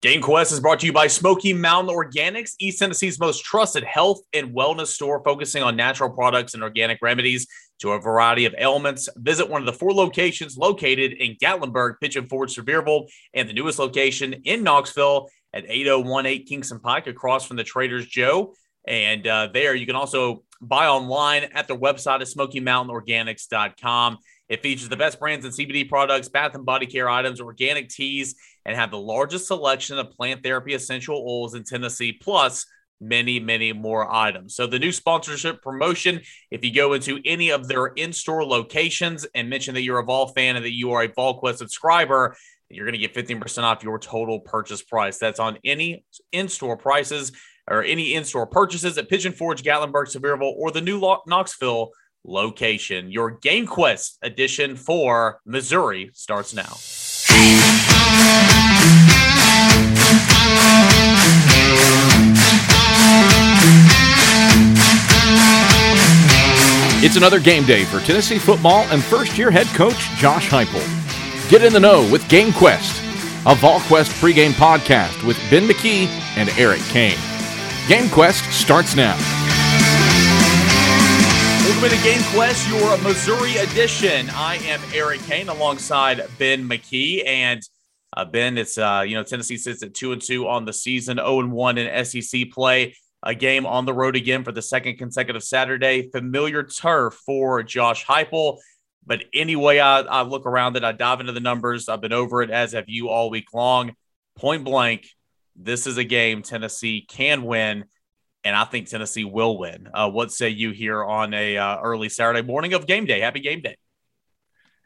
Game Quest is brought to you by Smoky Mountain Organics, East Tennessee's most trusted health and wellness store, focusing on natural products and organic remedies to a variety of ailments. Visit one of the four locations located in Gatlinburg, Pigeon Forge, Sevierville, and the newest location in Knoxville at 8018 Kingston Pike, across from the Trader's Joe. And uh, there you can also buy online at their website at SmokyMountainOrganics.com. It features the best brands in CBD products, bath and body care items, organic teas, and have the largest selection of plant therapy essential oils in Tennessee, plus many, many more items. So, the new sponsorship promotion if you go into any of their in store locations and mention that you're a Vol fan and that you are a VolQuest subscriber, you're going to get 15% off your total purchase price. That's on any in store prices or any in store purchases at Pigeon Forge, Gatlinburg, Sevierville, or the new Knoxville location. Your Game Quest edition for Missouri starts now. It's another game day for Tennessee football and first year head coach Josh Heupel. Get in the know with Game Quest, a VolQuest pregame podcast with Ben McKee and Eric Kane. Game Quest starts now. Welcome to Game Quest, your Missouri edition. I am Eric Kane alongside Ben McKee. And uh, Ben, it's uh, you know, Tennessee sits at two and two on the season, 0 and 1 in SEC play. A game on the road again for the second consecutive Saturday. Familiar turf for Josh Heupel. But anyway, I, I look around it, I dive into the numbers. I've been over it as have you all week long. Point blank, this is a game Tennessee can win and I think Tennessee will win. Uh, what say you here on a uh, early Saturday morning of game day? Happy game day.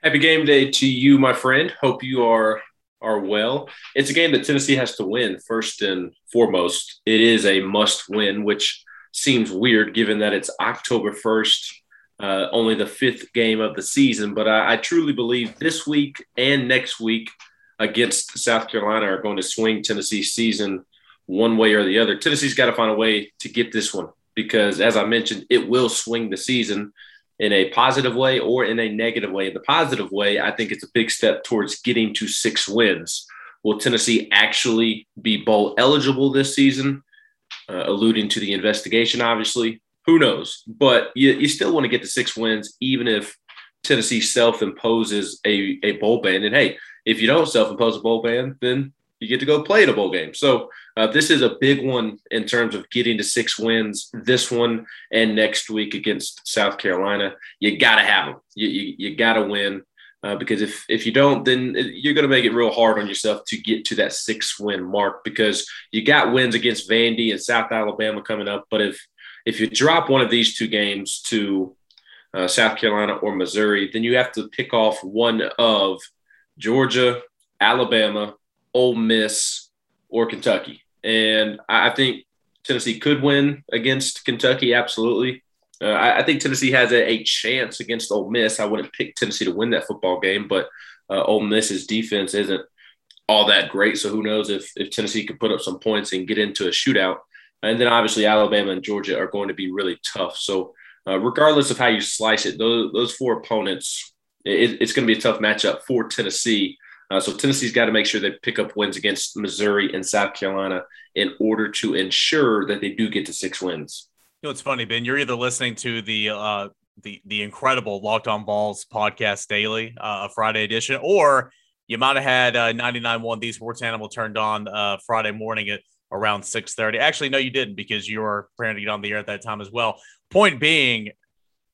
Happy game day to you, my friend. Hope you are are well. It's a game that Tennessee has to win first and foremost. It is a must win, which seems weird given that it's October first, uh, only the fifth game of the season. But I, I truly believe this week and next week against South Carolina are going to swing Tennessee's season one way or the other. Tennessee's got to find a way to get this one because, as I mentioned, it will swing the season in a positive way or in a negative way. In the positive way, I think it's a big step towards getting to six wins. Will Tennessee actually be bowl eligible this season? Uh, alluding to the investigation, obviously. Who knows? But you, you still want to get to six wins, even if Tennessee self imposes a, a bowl ban. And hey, if you don't self impose a bowl ban, then you get to go play in a bowl game. So uh, this is a big one in terms of getting to six wins. This one and next week against South Carolina, you got to have them. You, you, you got to win uh, because if if you don't, then you're going to make it real hard on yourself to get to that six win mark because you got wins against Vandy and South Alabama coming up. But if if you drop one of these two games to uh, South Carolina or Missouri, then you have to pick off one of Georgia, Alabama, Ole Miss, or Kentucky. And I think Tennessee could win against Kentucky, absolutely. Uh, I, I, think Tennessee has a, a, chance against Ole Miss. I wouldn't pick Tennessee to win that football game, but uh, Ole Miss's defense isn't all that great. So who knows if, if Tennessee could put up some points and get into a shootout. And then obviously Alabama and Georgia are going to be really tough. So uh, regardless of how you slice it, those, those four opponents, it, it's going to be a tough matchup for Tennessee. Uh, so Tennessee's got to make sure they pick up wins against Missouri and South Carolina in order to ensure that they do get to six wins. You know, it's funny, Ben. You're either listening to the uh, the the incredible Locked On Vols podcast daily, uh, Friday edition, or you might have had uh, 99.1 The Sports Animal turned on uh, Friday morning at around 6:30. Actually, no, you didn't because you were preparing to get on the air at that time as well. Point being,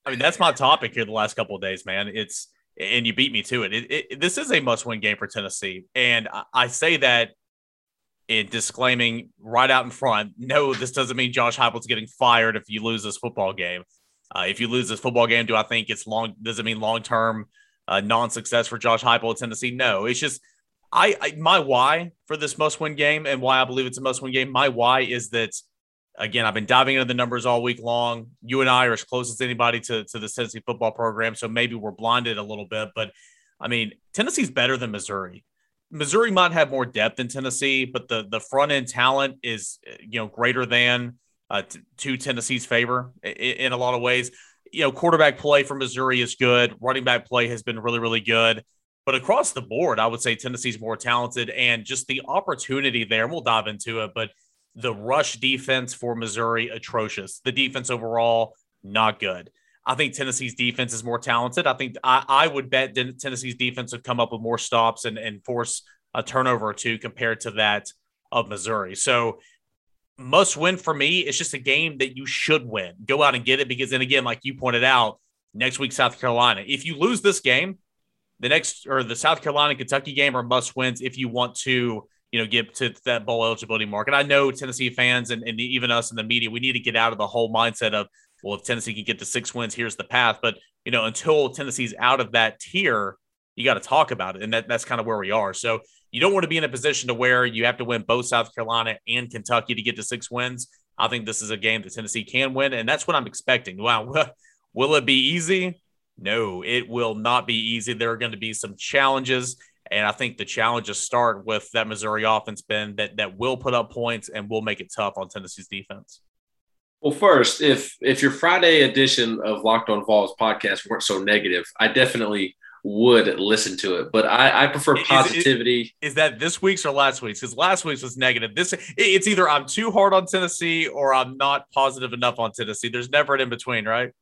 I mean, that's my topic here the last couple of days, man. It's and you beat me to it. it, it this is a must-win game for Tennessee, and I, I, say that in disclaiming right out in front. No, this doesn't mean Josh Heupel's getting fired if you lose this football game. Uh, if you lose this football game, do I think it's long? Does it mean long-term uh, non-success for Josh Heupel at Tennessee? No, it's just I, I my why for this must-win game and why I believe it's a must-win game. My why is that again, I've been diving into the numbers all week long. You and I are as close as anybody to, to the Tennessee football program. So maybe we're blinded a little bit. But I mean, Tennessee's better than Missouri. Missouri might have more depth than Tennessee, but the the front end talent is you know greater than uh, t- to Tennessee's favor in, in, a lot of ways. You know, quarterback play for Missouri is good. Running back play has been really really good. But across the board, I would say Tennessee's more talented and just the opportunity there. And we'll dive into it, but the rush defense for Missouri, atrocious. The defense overall, not good. I think Tennessee's defense is more talented. I think I, I would bet Tennessee's defense would come up with more stops and, and force a turnover or two compared to that of Missouri. So must win for me. It's just a game that you should win. Go out and get it because then again, like you pointed out, next week South Carolina. If you lose this game, the next or the South Carolina Kentucky game are must wins if you want to, you know, get to that bowl eligibility market. I know Tennessee fans and, and even us in the media, we need to get out of the whole mindset of, well, if Tennessee can get to six wins, here's the path. But you know, until Tennessee's out of that tier, you got to talk about it. And that, that's kind of where we are. So you don't want to be in a position to where you have to win both South Carolina and Kentucky to get to six wins. I think this is a game that Tennessee can win, and that's what I'm expecting. Wow, will it be easy? No, it will not be easy. There are going to be some challenges, and I think the challenges start with that Missouri offense, Ben, that that will put up points and will make it tough on Tennessee's defense. Well, first, if if your Friday edition of Locked On Vols podcast weren't so negative, I definitely would listen to it. But I, I prefer positivity. Is, is, that this week's or last week's? Because last week's was negative. This it's either I'm too hard on Tennessee or I'm not positive enough on Tennessee. There's never an in between, right?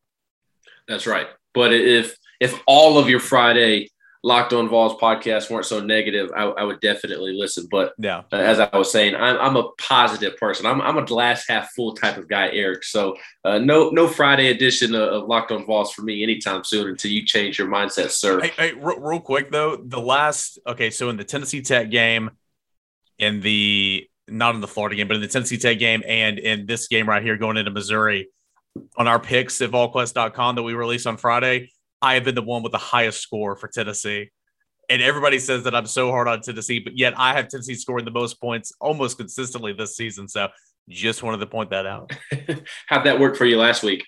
That's right. But if if all of your Friday Locked On Vols podcast weren't so negative, I, I would definitely listen. But yeah, uh, as I was saying, I'm, I'm a positive person. I'm, I'm a glass half full type of guy, Eric. So uh, no no Friday edition of, of, Locked On Vols for me anytime soon until you change your mindset, sir. Hey, hey real, real quick though, the last okay, so in the Tennessee Tech game, in the not in the Florida game, but in the Tennessee Tech game, and in this game right here going into Missouri, on our picks at VolQuest.com that we released on Friday I have been the one with the highest score for Tennessee. And everybody says that I'm so hard on Tennessee, but yet I have Tennessee scoring the most points almost consistently this season. So just wanted to point that out. How'd that work for you last week?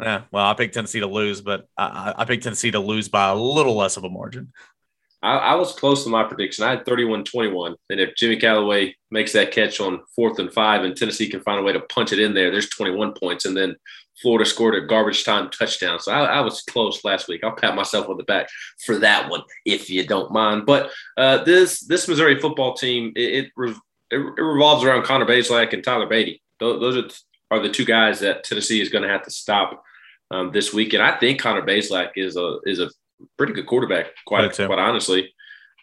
Yeah, well, I picked Tennessee to lose, but I, I picked Tennessee to lose by a little less of a margin. I, I, was close to my prediction. I had 31 21. And if Jimmy Calloway makes that catch on fourth and five and Tennessee can find a way to punch it in there, there's 21 points. And then Florida scored a garbage time touchdown. So I, I was close last week. I'll pat myself on the back for that one, if you don't mind. But uh, this this Missouri football team, it, it, it, revolves around Connor Bazelak and Tyler Badie. Those, those are, are the two guys that Tennessee is going to have to stop um, this week. And I think Connor Bazelak is a is a pretty good quarterback, quite quite honestly.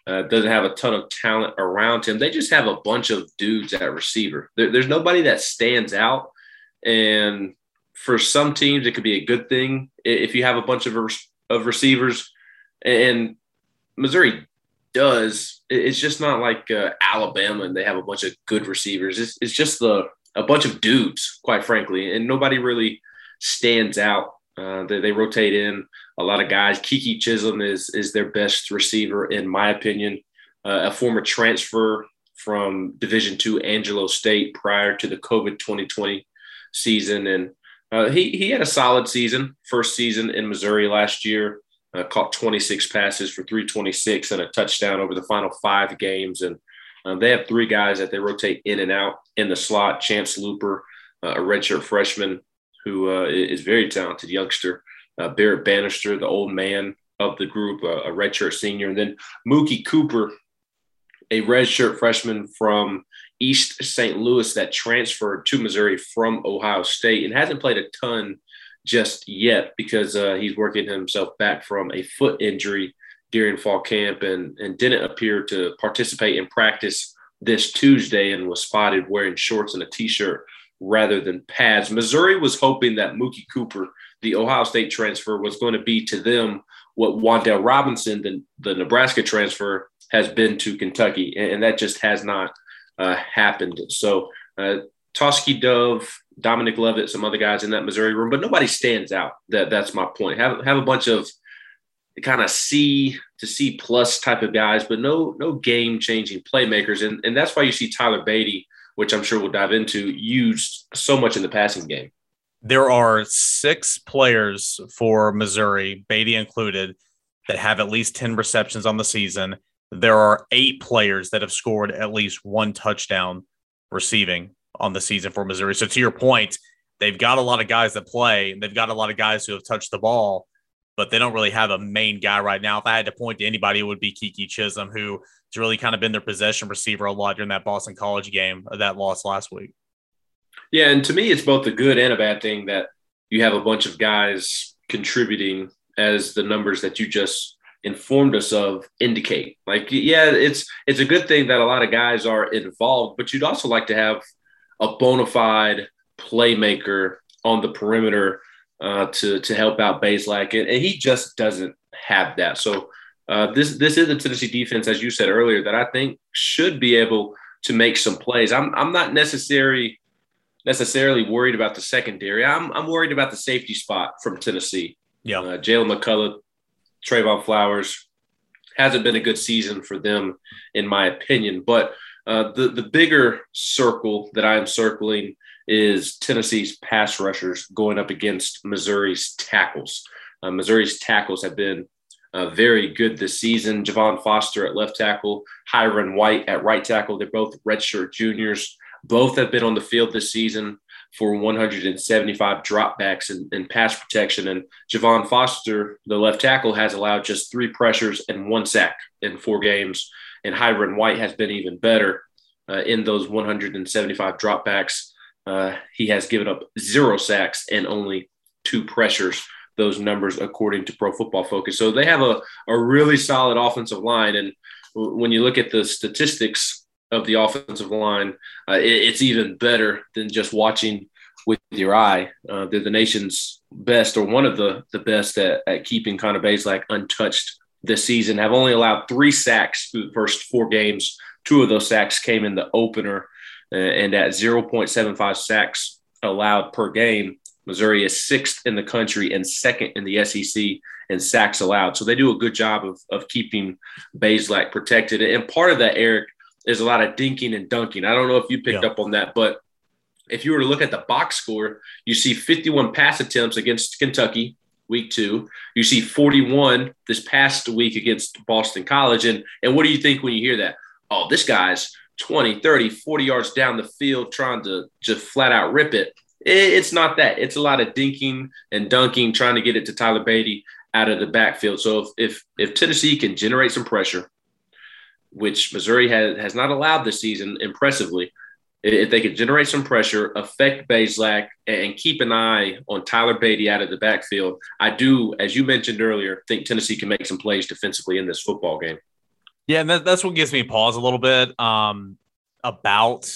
Uh, doesn't have a ton of talent around him. They just have a bunch of dudes at receiver. There, there's nobody that stands out. And for some teams, it could be a good thing if you have a bunch of of receivers. And Missouri does. It's just not like uh, Alabama and they have a bunch of good receivers. It's, it's just the a bunch of dudes, quite frankly, and nobody really stands out. Uh, they, they rotate in a lot of guys. Keke Chism is is their best receiver, in my opinion. Uh, a former transfer from Division Two Angelo State prior to the COVID 2020 season, and uh, he he had a solid season, first season in Missouri last year. Uh, caught 26 passes for 326 and a touchdown over the final five games, and um, they have three guys that they rotate in and out in the slot. Chance Luper, uh, a redshirt freshman who uh, is very talented youngster uh, Barrett Banister, the old man of the group, a redshirt senior, and then Mookie Cooper, a redshirt freshman from East St. Louis that transferred to Missouri from Ohio State and hasn't played a ton just yet because uh, he's working himself back from a foot injury during fall camp and, and didn't appear to participate in practice this Tuesday and was spotted wearing shorts and a t-shirt rather than pads. Missouri was hoping that Mookie Cooper the Ohio State transfer was going to be to them what Wan'Dale Robinson, the, the Nebraska transfer, has been to Kentucky, and, and that just has not uh, happened. So, uh, Dove, Dominic Lovett, some other guys in that Missouri room, but nobody stands out. That that's my point. Have have a bunch of kind of C to C plus type of guys, but no no game changing playmakers, and and that's why you see Tyler Badie, which I'm sure we'll dive into, used so much in the passing game there are six players for Missouri, Badie included, that have at least 10 receptions on the season. There are eight players that have scored at least one touchdown receiving on the season for Missouri. So, to your point, they've got a lot of guys that play, and they've got a lot of guys who have touched the ball. but they don't really have a main guy right now. If I had to point to anybody, it would be Keke Chism, who has really kind of been their possession receiver a lot during that Boston College game of that loss last week. Yeah, and to me, it's both a good and a bad thing that you have a bunch of guys contributing as the numbers that you just informed us of indicate. Like, yeah, it's it's a good thing that a lot of guys are involved, but you'd also like to have a bona fide playmaker on the perimeter uh, to to help out Bazelak, and, and he just doesn't have that. So uh, this this is the Tennessee defense, as you said earlier, that I think should be able to make some plays. I'm I'm not necessarily necessarily worried about the secondary. I'm I'm worried about the safety spot from Tennessee. Yeah, uh, Jaylen McCollough, Trevon Flowers hasn't been a good season for them, in my opinion. But uh, the the bigger circle that I am circling is Tennessee's pass rushers going up against Missouri's tackles. Uh, Missouri's tackles have been uh, very good this season. Javon Foster at left tackle, Hyrin White at right tackle. They're both redshirt juniors. Both have been on the field this season for 175 dropbacks and, and pass protection. And Javon Foster, the left tackle, has allowed just three pressures and one sack in four games. And Hyrin White has been even better uh, in those 175 dropbacks. Uh, he has given up zero sacks and only two pressures. Those numbers, according to Pro Football Focus. So they have a, a really solid offensive line. And when you look at the statistics of the offensive line, uh, it, it's even better than just watching with your eye. Uh, they're the nation's best, or one of the, the best at, at keeping Connor Bazelak untouched this season. Have only allowed three sacks through the first four games. Two of those sacks came in the opener uh, and at 0.75 sacks allowed per game. Missouri is sixth in the country and second in the SEC in sacks allowed. So they do a good job of, of keeping Bazelak protected. And part of that, Eric, is a lot of dinking and dunking. I don't know if you picked yeah. up on that, but if you were to look at the box score, you see 51 pass attempts against Kentucky week two. You see 41 this past week against Boston College. And, and what do you think when you hear that? Oh, this guy's 20, 30, 40 yards down the field trying to just flat out rip it. It's not that. It's a lot of dinking and dunking, trying to get it to Tyler Badie out of the backfield. So if if, if Tennessee can generate some pressure, which Missouri has, has not allowed this season impressively, if they can generate some pressure, affect Bazelak, and keep an eye on Tyler Badie out of the backfield, I do, as you mentioned earlier, think Tennessee can make some plays defensively in this football game. Yeah, and that, that's what gives me pause a little bit um, about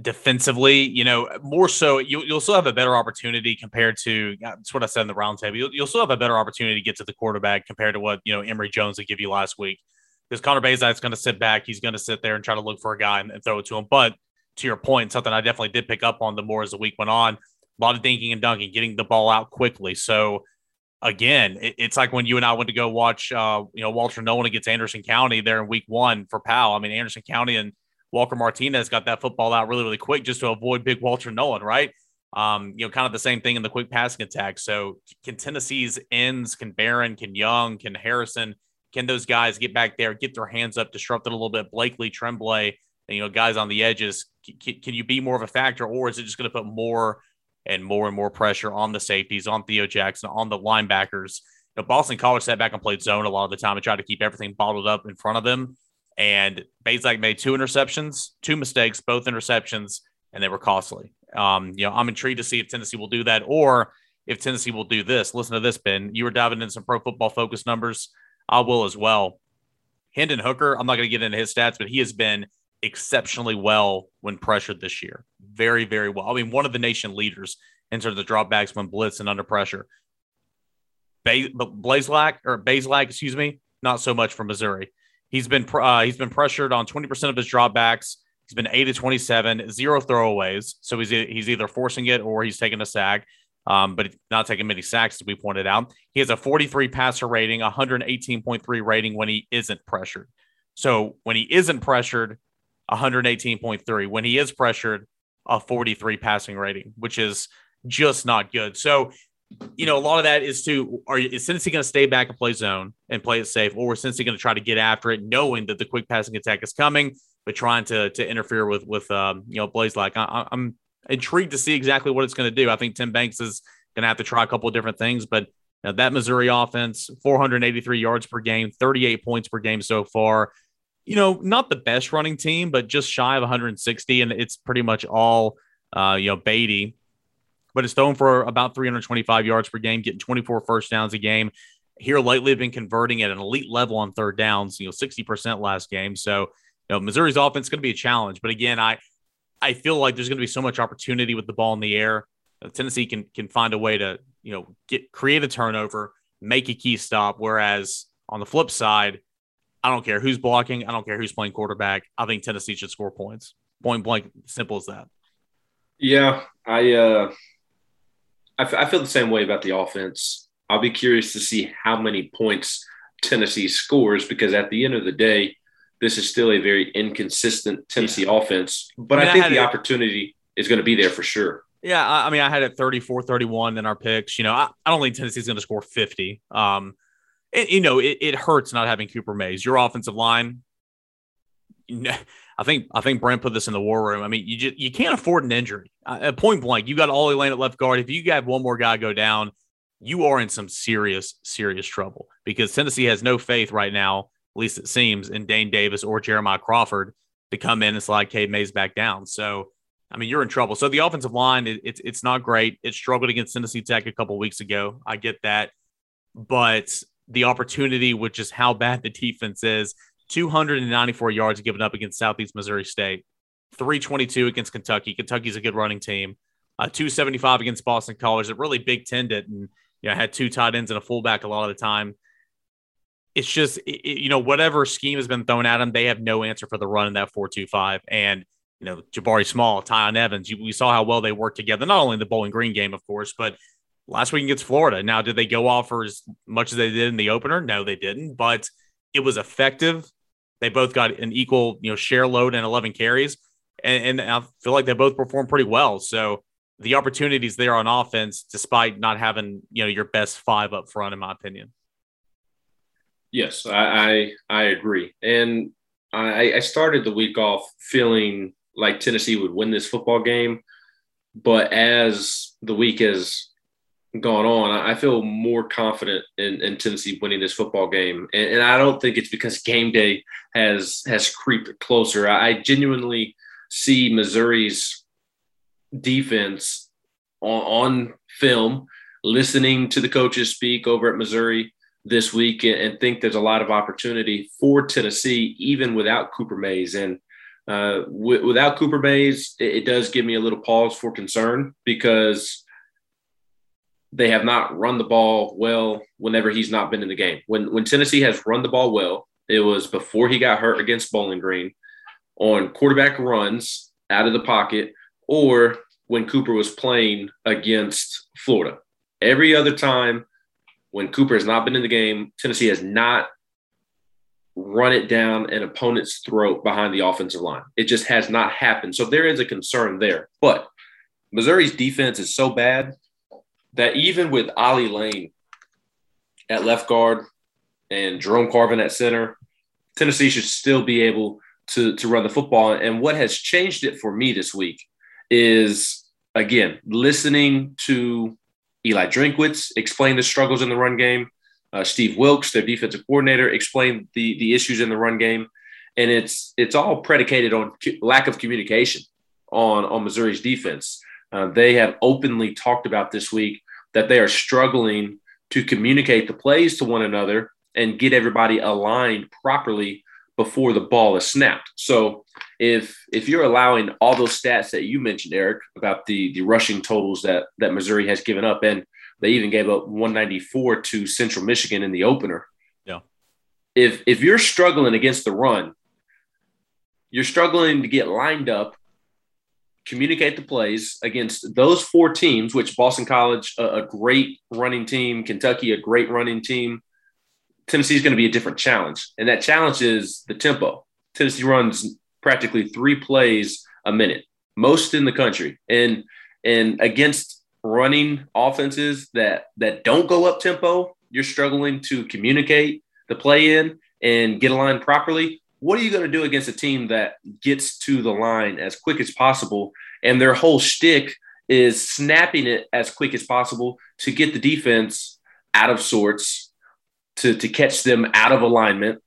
defensively. You know, more so, you, will still have a better opportunity compared to that's what I said in the roundtable. You'll, you'll still have a better opportunity to get to the quarterback compared to what you know Emory Jones would give you last week. Because Connor Bazelak's going to sit back, he's going to sit there and try to look for a guy and, and throw it to him. But to your point, something I definitely did pick up on the more as the week went on. A lot of dinking and dunking, getting the ball out quickly. So again, it, it's like when you and I went to go watch, uh, you know, Walter Nolan against Anderson County there in week one for Powell. I mean, Anderson County and Walker Martinez got that football out really, really quick just to avoid big Walter Nolan, right? Um, you know, kind of the same thing in the quick passing attack. So can Tennessee's ends, can Baron, can Young, can Harrison, can those guys get back there, get their hands up, disrupt it a little bit? Blakely, Tremblay, and, you know, guys on the edges. Can, can you be more of a factor, or is it just going to put more and more and more pressure on the safeties, on Theo Jackson, on the linebackers. You know, Boston College sat back and played zone a lot of the time and tried to keep everything bottled up in front of them. And Bazelak made two interceptions, two mistakes, both interceptions, and they were costly. Um, you know, I'm intrigued to see if Tennessee will do that or if Tennessee will do this. Listen to this, Ben. You were diving into some pro football focus numbers. I will as well. Hendon Hooker, I'm not going to get into his stats, but he has been exceptionally well when pressured this year. Very, very well. I mean, one of the nation leaders in terms of dropbacks when blitz and under pressure. Ba- Bazelak or Bazelak, excuse me, not so much for Missouri. He's been uh, he's been pressured on 20% of his dropbacks. He's been 8 to 27, zero throwaways. So he's he's either forcing it or he's taking a sack. Um, but not taking many sacks, as we pointed out. He has a 43 passer rating, 118.3 rating when he isn't pressured. So when he isn't pressured, 118.3. When he is pressured, a 43 passing rating, which is just not good. So, you know, a lot of that is to are is Tennessee going to stay back and play zone and play it safe, or is Tennessee going to try to get after it, knowing that the quick passing attack is coming, but trying to to interfere with with um, you know Bazelak I, I'm intrigued to see exactly what it's going to do. I think Tim Banks is going to have to try a couple of different things, but that Missouri offense, 483 yards per game, 38 points per game so far. You know, not the best running team, but just shy of 160. And it's pretty much all, uh, you know, Badie. But it's thrown for about 325 yards per game, getting 24 first downs a game. Here lately, have been converting at an elite level on third downs, you know, 60% last game. So, you know, Missouri's offense is going to be a challenge. But again, I, I feel like there's going to be so much opportunity with the ball in the air. Tennessee can can find a way to you know get create a turnover, make a key stop. Whereas on the flip side, I don't care who's blocking. I don't care who's playing quarterback. I think Tennessee should score points. Point blank, simple as that. Yeah, I uh, I, f- I feel the same way about the offense. I'll be curious to see how many points Tennessee scores because at the end of the day, this is still a very inconsistent Tennessee yeah. offense. But I, mean, I think the it, opportunity is going to be there for sure. Yeah, I, I mean, I had it 34 31 in our picks. You know, I, I don't think Tennessee's going to score 50. Um, and, you know, it, it hurts not having Cooper Mays. Your offensive line, you know, I think I think Brent put this in the war room. I mean, you just you can't afford an injury. Uh, at point blank, you got Ollie Lane at left guard. If you have one more guy go down, you are in some serious serious trouble because Tennessee has no faith right now, at least it seems, in Dane Davis or Jeremiah Crawford to come in and slide Cade Mays back down. So I mean, you're in trouble. So the offensive line, it, it's it's not great. It struggled against Tennessee Tech a couple weeks ago. I get that, but the opportunity which is how bad the defense is, 294 yards given up against Southeast Missouri State, 322 against Kentucky. Kentucky's a good running team. Uh, 275 against Boston College. It really Big Ten and you know had two tight ends and a fullback a lot of the time. It's just it, you know whatever scheme has been thrown at them, they have no answer for the run in that 4-2-5 and you know, Jabari Small, Tiyon Evans. we saw how well they worked together, not only in the Bowling Green game, of course, but last week against Florida. Now, did they go off for as much as they did in the opener? No, they didn't, but it was effective. They both got an equal, you know, share load and 11 carries. And, and I feel like they both performed pretty well. So the opportunities there on offense, despite not having, you know, your best five up front, in my opinion. Yes, I, I, I agree. And I, I started the week off feeling like Tennessee would win this football game. But as the week has gone on, I feel more confident in, in Tennessee winning this football game. And, and, I don't think it's because game day has has creeped closer. I genuinely see Missouri's defense on, on film, listening to the coaches speak over at Missouri this week, and, think there's a lot of opportunity for Tennessee, even without Cooper Mays. And uh, w- without Cooper Mays, it, it, does give me a little pause for concern because they have not run the ball well whenever he's not been in the game. When when Tennessee has run the ball well, it was before he got hurt against Bowling Green on quarterback runs out of the pocket or when Cooper was playing against Florida. Every other time when Cooper has not been in the game, Tennessee has not run it down an opponent's throat behind the offensive line. It just has not happened. So there is a concern there. But Missouri's defense is so bad that even with Ollie Lane at left guard and Jerome Carvin at center, Tennessee should still be able to, to run the football. And what has changed it for me this week is, again, listening to Eli Drinkwitz explained the struggles in the run game uh, Steve Wilks, their defensive coordinator, explained the the issues in the run game, and it's it's all predicated on lack of communication on on Missouri's defense. Uh, they have openly talked about this week that they are struggling to communicate the plays to one another and get everybody aligned properly before the ball is snapped. So if if you're allowing all those stats that you mentioned, Eric, about the the rushing totals that that Missouri has given up, and they even gave up 194 to Central Michigan in the opener. Yeah. If if you're struggling against the run, you're struggling to get lined up, communicate the plays against those four teams, which Boston College, a, a great running team, Kentucky, a great running team. Tennessee is going to be a different challenge. And that challenge is the tempo. Tennessee runs practically three plays a minute, most in the country. And and against running offenses that that don't go up tempo, you're struggling to communicate the play in and get aligned properly. What are you going to do against a team that gets to the line as quick as possible and their whole shtick is snapping it as quick as possible to get the defense out of sorts to, to catch them out of alignment.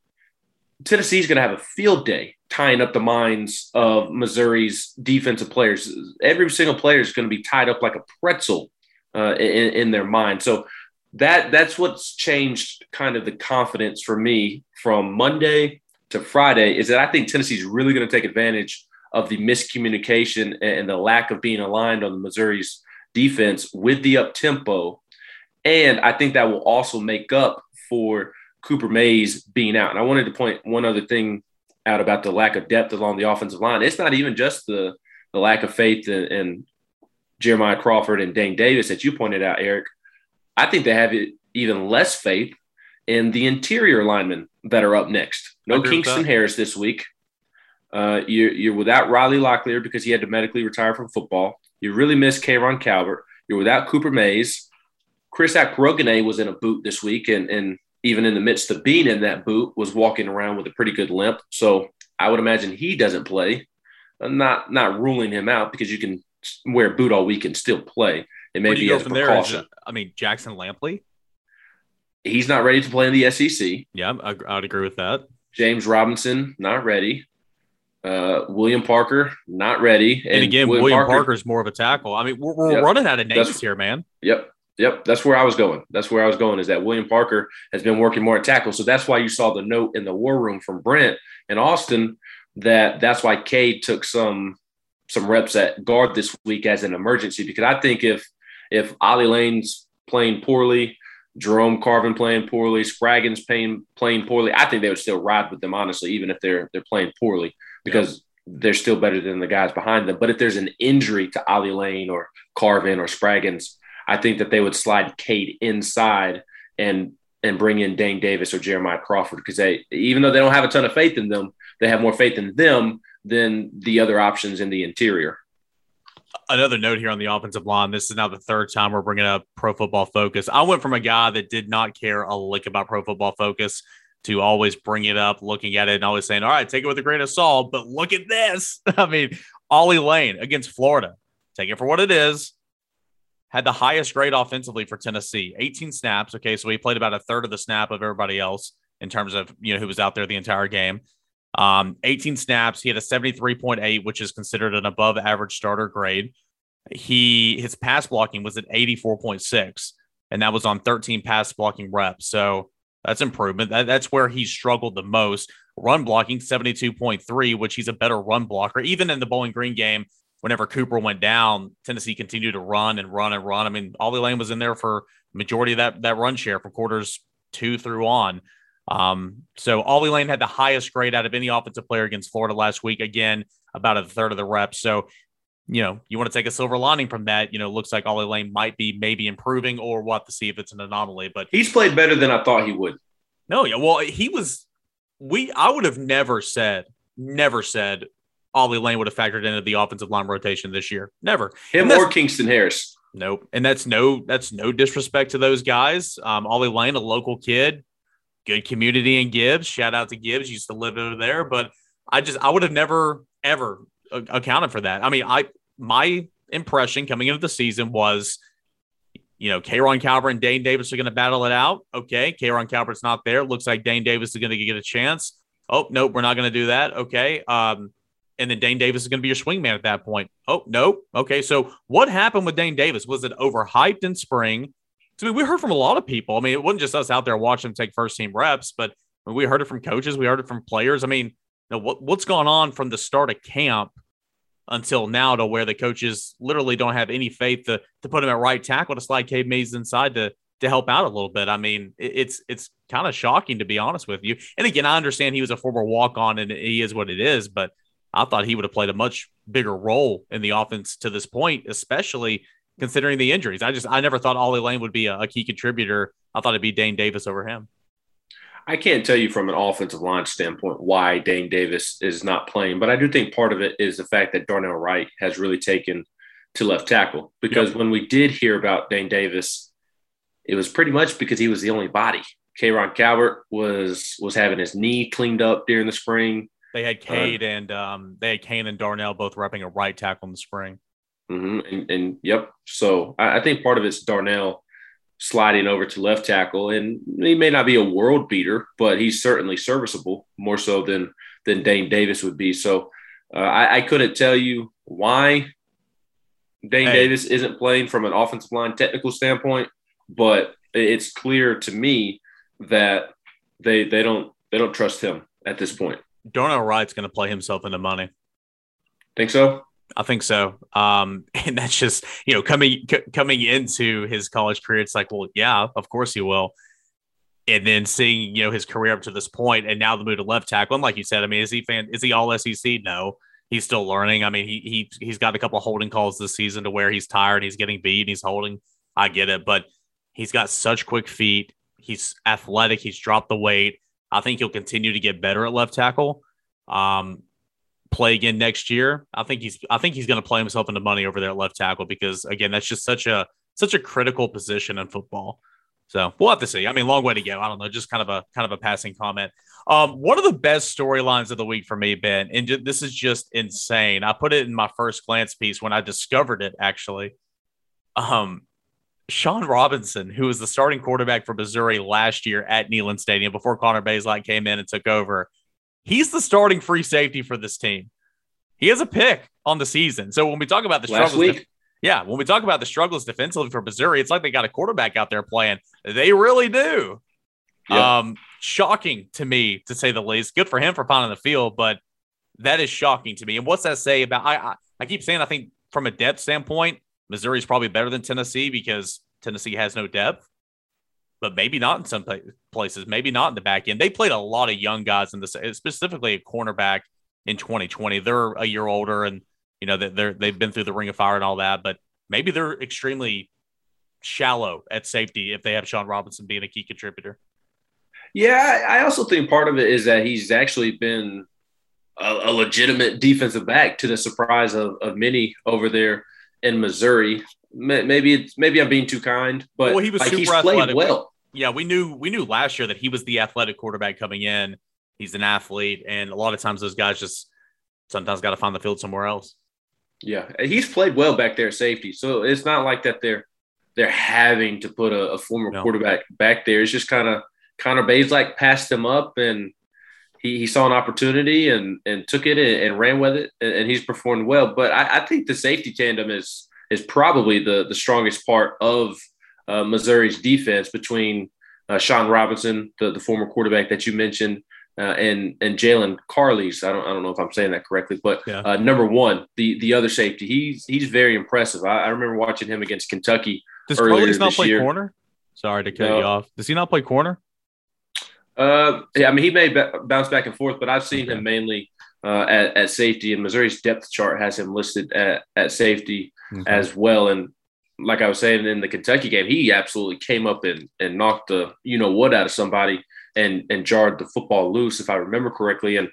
Tennessee's going to have a field day tying up the minds of Missouri's defensive players. Every single player is going to be tied up like a pretzel uh, in, in their mind. So that that's what's changed kind of the confidence for me from Monday to Friday is that I think Tennessee's really going to take advantage of the miscommunication and the lack of being aligned on the Missouri's defense with the up tempo. And I think that will also make up for Cooper Mays being out. And I wanted to point one other thing out about the lack of depth along the offensive line. It's not even just the, the lack of faith in, in Jeremiah Crawford and Dane Davis that you pointed out, Eric. I think they have even less faith in the interior linemen that are up next. No Kingston Harris this week. Uh, you're, you're without Riley Locklear because he had to medically retire from football. You really miss K'Rojhn Calbert. You're without Cooper Mays. Chris Akporoghene was in a boot this week, and, and even in the midst of being in that boot, was walking around with a pretty good limp. So I would imagine he doesn't play. I'm not not ruling him out because you can wear a boot all week and still play. It may be as a precaution. There, I mean, Jackson Lampley. He's not ready to play in the SEC. Yeah, I, I would agree with that. James Robinson, not ready. Uh, William Parker, not ready. And, and again, William, William Parker, Parker's more of a tackle. I mean, we're, we're yep. running out of names here, man. Yep. Yep. That's where I was going. That's where I was going is that William Parker has been working more at tackle. So that's why you saw the note in the war room from Brent and Austin that that's why Cade took some some reps at guard this week as an emergency because I think if if Ollie Lane's playing poorly, Jerome Carvin playing poorly, Spraggins playing playing poorly, I think they would still ride with them honestly, even if they're they're playing poorly because they're still better than the guys behind them. But if there's an injury to Ollie Lane or Carvin or Spraggins, I think that they would slide Cade inside and and bring in Dane Davis or Jeremiah Crawford because they even though they don't have a ton of faith in them, they have more faith in them than the other options in the interior. Another note here on the offensive line. This is now the third time we're bringing up Pro Football Focus. I went from a guy that did not care a lick about Pro Football Focus to always bring it up, looking at it, and always saying, "All right, take it with a grain of salt." But look at this. I mean, Ollie Lane against Florida. Take it for what it is. Had the highest grade offensively for Tennessee, 18 snaps. Okay, so he played about a third of the snap of everybody else in terms of you know who was out there the entire game. Um, 18 snaps. He had a 73.8, which is considered an above average starter grade. He his pass blocking was at 84.6, and that was on 13 pass blocking reps. So that's improvement. That, that's where he struggled the most. Run blocking 72.3, which he's a better run blocker. Even in the Bowling Green game, whenever Cooper went down, Tennessee continued to run and run and run. I mean, Ollie Lane was in there for majority of that that run share from quarters two through on. Um, so Ollie Lane had the highest grade out of any offensive player against Florida last week. Again, about a third of the reps. So, you know, you want to take a silver lining from that. You know, looks like Ollie Lane might be maybe improving, or we'll have to see if it's an anomaly. But he's played better than I thought he would. No, yeah, well, he was. We I would have never said, never said Ollie Lane would have factored into the offensive line rotation this year. Never. Him or Kingston Harris. Nope. And that's no that's no disrespect to those guys. Um, Ollie Lane, a local kid, good community in Gibbs. Shout out to Gibbs. Used to live over there, but I just I would have never ever accounted for that. I mean, I my impression coming into the season was, you know, K'Rojhn Calbert and Dane Davis are going to battle it out. Okay, K'Rojhn Calbert's not there. Looks like Dane Davis is going to get a chance. Oh nope, we're not going to do that. Okay, um, and then Dane Davis is going to be your swingman at that point. Oh no. Okay, so what happened with Dane Davis? Was it overhyped in spring? I mean, we heard from a lot of people. I mean, it wasn't just us out there watching him take first team reps, but we heard it from coaches, we heard it from players. I mean, you know, what what's gone on from the start of camp until now to where the coaches literally don't have any faith to to put him at right tackle to slide Cade Mays inside to to help out a little bit. I mean, it, it's it's kind of shocking to be honest with you. And again, I understand he was a former walk on and he is what it is, but I thought he would have played a much bigger role in the offense to this point, especially considering the injuries. I just I never thought Ollie Lane would be a, a key contributor. I thought it'd be Dane Davis over him. I can't tell you from an offensive line standpoint why Dane Davis is not playing, but I do think part of it is the fact that Darnell Wright has really taken to left tackle. Because yep. when we did hear about Dane Davis, it was pretty much because he was the only body. K'Rojhn Calbert was was having his knee cleaned up during the spring. They had Cade and um, they had Kane and Darnell both repping a right tackle in the spring. Mm-hmm. And, and, yep. So I, I, think part of it's Darnell sliding over to left tackle, and he may not be a world beater, but he's certainly serviceable, more so than than Dane Davis would be. So uh, I, I, couldn't tell you why Dane hey. Davis isn't playing from an offensive line technical standpoint, but it's clear to me that they they don't they don't trust him at this point. Darnell Wright's going to play himself into money. Think so? I think so. Um, and that's just you know coming c- coming into his college career, it's like, well, yeah, of course he will. And then seeing you know his career up to this point, and now the move to left tackle. And like you said, I mean, is he fan? Is he all SEC? No, he's still learning. I mean, he he he's got a couple holding calls this season to where he's tired, he's getting beat, he's holding. I get it, but he's got such quick feet. He's athletic. He's dropped the weight. I think he'll continue to get better at left tackle. Um, play again next year. I think he's I think he's going to play himself into money over there at left tackle because again, that's just such a such a critical position in football. So we'll have to see. I mean, long way to go. I don't know, just kind of a kind of a passing comment. Um, one of the best storylines of the week for me, Ben, and this is just insane. I put it in my first glance piece when I discovered it. Actually, um, Shawn Robinson, who was the starting quarterback for Missouri last year at Neyland Stadium before Connor Bazelak came in and took over, he's the starting free safety for this team. He has a pick on the season. So when we talk about the last struggles, yeah, when we talk about the struggles defensively for Missouri, it's like they got a quarterback out there playing. They really do. Um, shocking to me to say the least. Good for him for finding the field, but that is shocking to me. And what's that say about? I I, I keep saying I think from a depth standpoint, Missouri is probably better than Tennessee because Tennessee has no depth but maybe not in some places, maybe not in the back end. They played a lot of young guys in this, specifically a cornerback in 2020. They're a year older and, you know, they're, they've been through the ring of fire and all that, but maybe they're extremely shallow at safety if they have Shawn Robinson being a key contributor. Yeah, I also think part of it is that he's actually been a, a legitimate defensive back to the surprise of, of many over there in Missouri. Maybe it's maybe I'm being too kind, but well, he was like, he's played athletic. well yeah, we knew we knew last year that he was the athletic quarterback coming in. He's an athlete, and a lot of times those guys just sometimes got to find the field somewhere else. Yeah, he's played well back there, safety. So it's not like that they're they're having to put a, a former no. quarterback back there. It's just kind of Connor Bazelak passed him up, and he, he saw an opportunity and and took it and, and ran with it, and, and, he's performed well. But I, I think the safety tandem is is probably the the strongest part of uh, Missouri's defense between uh, Shawn Robinson, the, the former quarterback that you mentioned, uh, and and Jaylon Carlies. I don't I don't know if I'm saying that correctly, but yeah. uh, number one, the the other safety, he's he's very impressive. I, I remember watching him against Kentucky. Does Carlies not play year. corner? Sorry to cut no. you off. Does he not play corner? Uh, yeah, I mean he may b- bounce back and forth, but I've seen him mainly uh, at, at safety, and Missouri's depth chart has him listed at at safety okay. as well. And like I was saying in the Kentucky game, he absolutely came up and, and knocked the you know what out of somebody and and jarred the football loose, if I remember correctly. And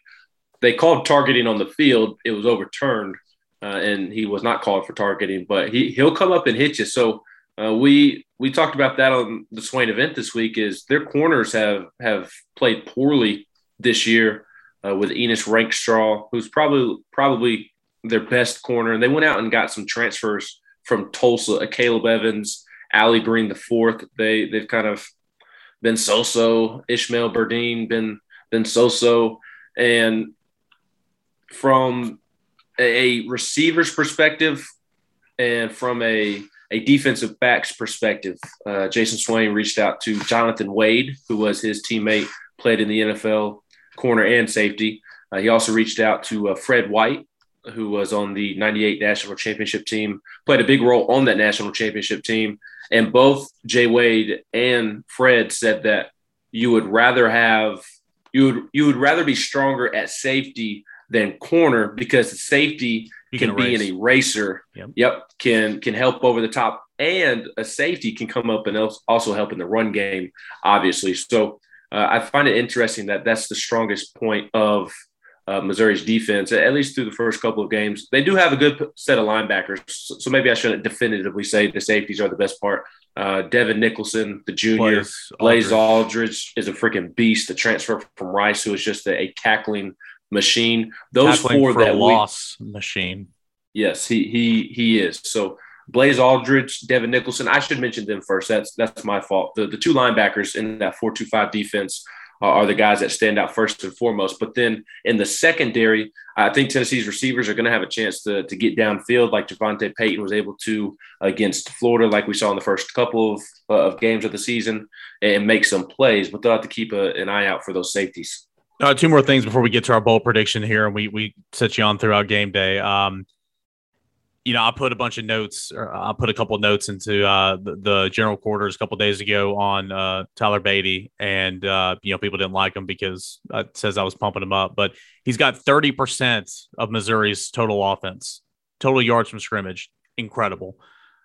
they called targeting on the field. It was overturned, uh, and he was not called for targeting. But he he'll come up and hit you. So uh, we we talked about that on the Swain event this week. Is their corners have have played poorly this year uh, with Ennis Rakestraw, who's probably probably their best corner, and they went out and got some transfers from Tulsa, a Caleb Evans, Allie Green the fourth. They they've kind of been so-so. Ishmael Burdine been been so-so, and from a receiver's perspective and from a a defensive back's perspective, uh, Jayson Swain reached out to Jonathan Wade, who was his teammate, played in the NFL, corner and safety. Uh, he also reached out to uh, Fred White, who was on the 98 national championship team, played a big role on that national championship team. And both Jay Wade and Fred said that you would rather have you would you would rather be stronger at safety than corner because safety you can, can be an eraser. Yep. yep. Can can help over the top. And a safety can come up and also help in the run game, obviously. So uh, I find it interesting that that's the strongest point of uh, Missouri's defense, at least through the first couple of games. They do have a good set of linebackers, so maybe I shouldn't definitively say the safeties are the best part. Uh, Devin Nicholson, the junior, Blaze, Blaze Alldredge. is a freaking beast. The transfer from Rice, who is just a, a cackling machine. Those cackling four that loss we, machine. Yes, he he he is. So Blaze Alldredge, Devin Nicholson. I should mention them first. That's that's my fault. The the two linebackers in that four two five defense are the guys that stand out first and foremost. But then in the secondary, I think Tennessee's receivers are going to have a chance to, to get downfield like JaVonta Payton was able to against Florida, like we saw in the first couple of, uh, of games of the season, and make some plays. But they'll have to keep a, an eye out for those safeties. Uh, two more things before we get to our bowl prediction here, and we we set you on throughout game day. Um, you know, I put a bunch of notes, or I put a couple of notes into uh, the, the, general quarters a couple days ago on uh, Tyler Badie, and uh, you know, people didn't like him because it says I was pumping him up, but he's got thirty percent of Missouri's total offense, total yards from scrimmage, incredible.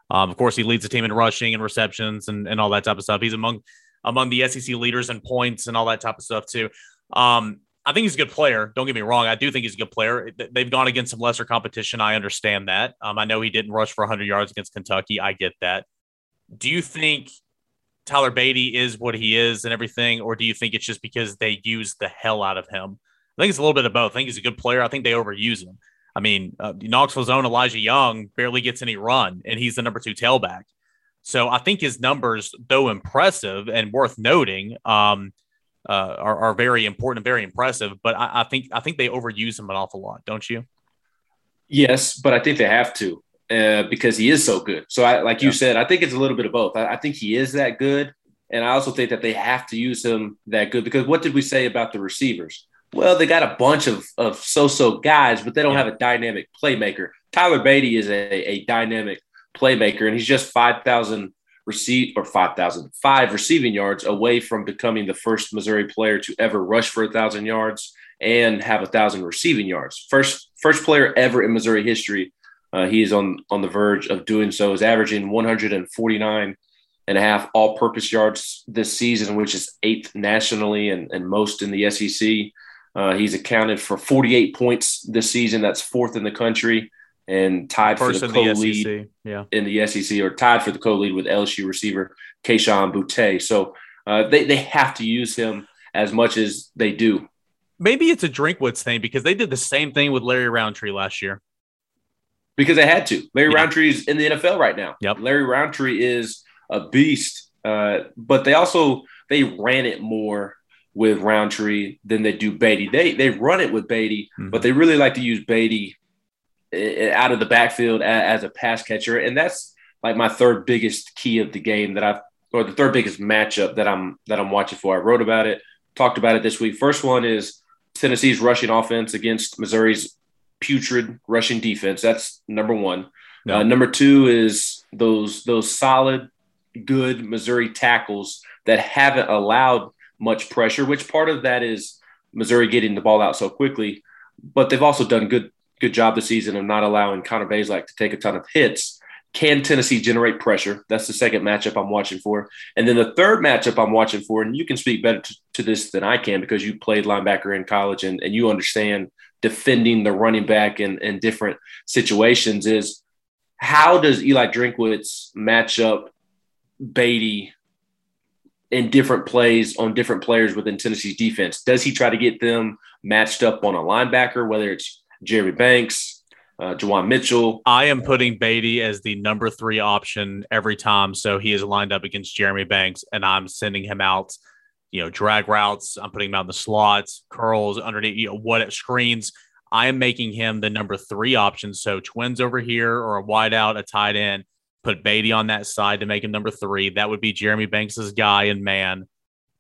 Um, of course, he leads the team in rushing and receptions and, and all that type of stuff. He's among among the SEC leaders in points and all that type of stuff too. Um, I think he's a good player. Don't get me wrong. I do think he's a good player. They've gone against some lesser competition. I understand that. Um, I know he didn't rush for 100 yards against Kentucky. I get that. Do you think Tyler Badie is what he is and everything, or do you think it's just because they use the hell out of him? I think it's a little bit of both. I think he's a good player. I think they overuse him. I mean, uh, Knoxville's own Elijah Young barely gets any run, and he's the number two tailback. So I think his numbers, though impressive and worth noting, um, uh, are, are very important, and very impressive. But I, I, think I think they overuse him an awful lot, don't you? Yes, but I think they have to uh, because he is so good. So, I, like you said, I think it's a little bit of both. I, I, think he is that good, and I also think that they have to use him that good because what did we say about the receivers? Well, they got a bunch of of so-so guys, but they don't yeah. have a dynamic playmaker. Tyler Badie is a, a dynamic playmaker, and he's just five thousand receive or 5,005 receiving yards away from becoming the first Missouri player to ever rush for a thousand yards and have a thousand receiving yards. First, first player ever in Missouri history. Uh, he is on, on the verge of doing so, is averaging 149 and a half all purpose yards this season, which is eighth nationally and, and most in the SEC. Uh, he's accounted for 48 points this season. That's fourth in the country and tied First for the co-lead the yeah. in the SEC, or tied for the co-lead with LSU receiver Kayshon Boutte. So uh, they they have to use him as much as they do. Maybe it's a Drinkwitz thing because they did the same thing with Larry Rountree last year. Because they had to. Larry yeah. Rountree is in the NFL right now. Yep. Larry Rountree is a beast, uh, but they also they ran it more with Rountree than they do Badie. They they run it with Badie, mm-hmm. but they really like to use Badie out of the backfield as a pass catcher, and that's like my third biggest key of the game that I've or the third biggest matchup that I'm that I'm watching for. I wrote about it, talked about it this week. First one is Tennessee's rushing offense against Missouri's putrid rushing defense. That's number one. No. Uh, number two is those those solid, good Missouri tackles that haven't allowed much pressure. Which part of that is Missouri getting the ball out so quickly, but they've also done good good job this season of not allowing Connor Bazelak to take a ton of hits. Can Tennessee generate pressure? That's the second matchup I'm watching for. And then the third matchup I'm watching for, and you can speak better to, to this than I can because you played linebacker in college and, and you understand defending the running back in, in different situations, is how does Eli Drinkwitz match up Badie in different plays on different players within Tennessee's defense? Does he try to get them matched up on a linebacker, whether it's Jeremy Banks, uh, Juwan Mitchell. I am putting Badie as the number three option every time. So he is lined up against Jeremy Banks, and I'm sending him out, you know, drag routes. I'm putting him out in the slots, curls underneath, you know, what screens. I am making him the number three option. So twins over here or a wide out, a tight end. Put Badie on that side to make him number three. That would be Jeremy Banks's guy and man.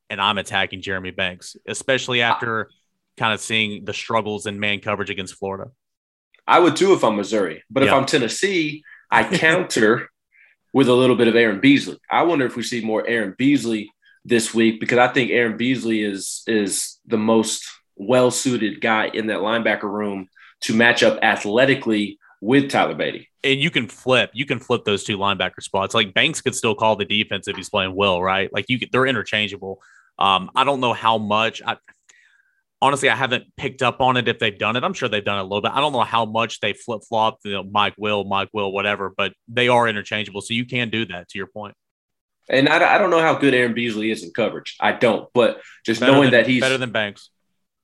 And I'm attacking Jeremy Banks, especially after kind of seeing the struggles in man coverage against Florida. I would too if I'm Missouri, but yeah. if I'm Tennessee, I counter with a little bit of Aaron Beasley. I wonder if we see more Aaron Beasley this week because I think Aaron Beasley is is the most well suited guy in that linebacker room to match up athletically with Tyler Badie. And you can flip, you can flip those two linebacker spots. Like Banks could still call the defense if he's playing well, right? Like you, could, they're interchangeable. Um, I don't know how much. I, honestly, I haven't picked up on it if they've done it. I'm sure they've done it a little bit. I don't know how much they flip flop, you know, Mike will, Mike will, whatever, but they are interchangeable. So you can do that to your point. And I, I don't know how good Aaron Beasley is in coverage. I don't, but just better knowing than, that he's better than Banks.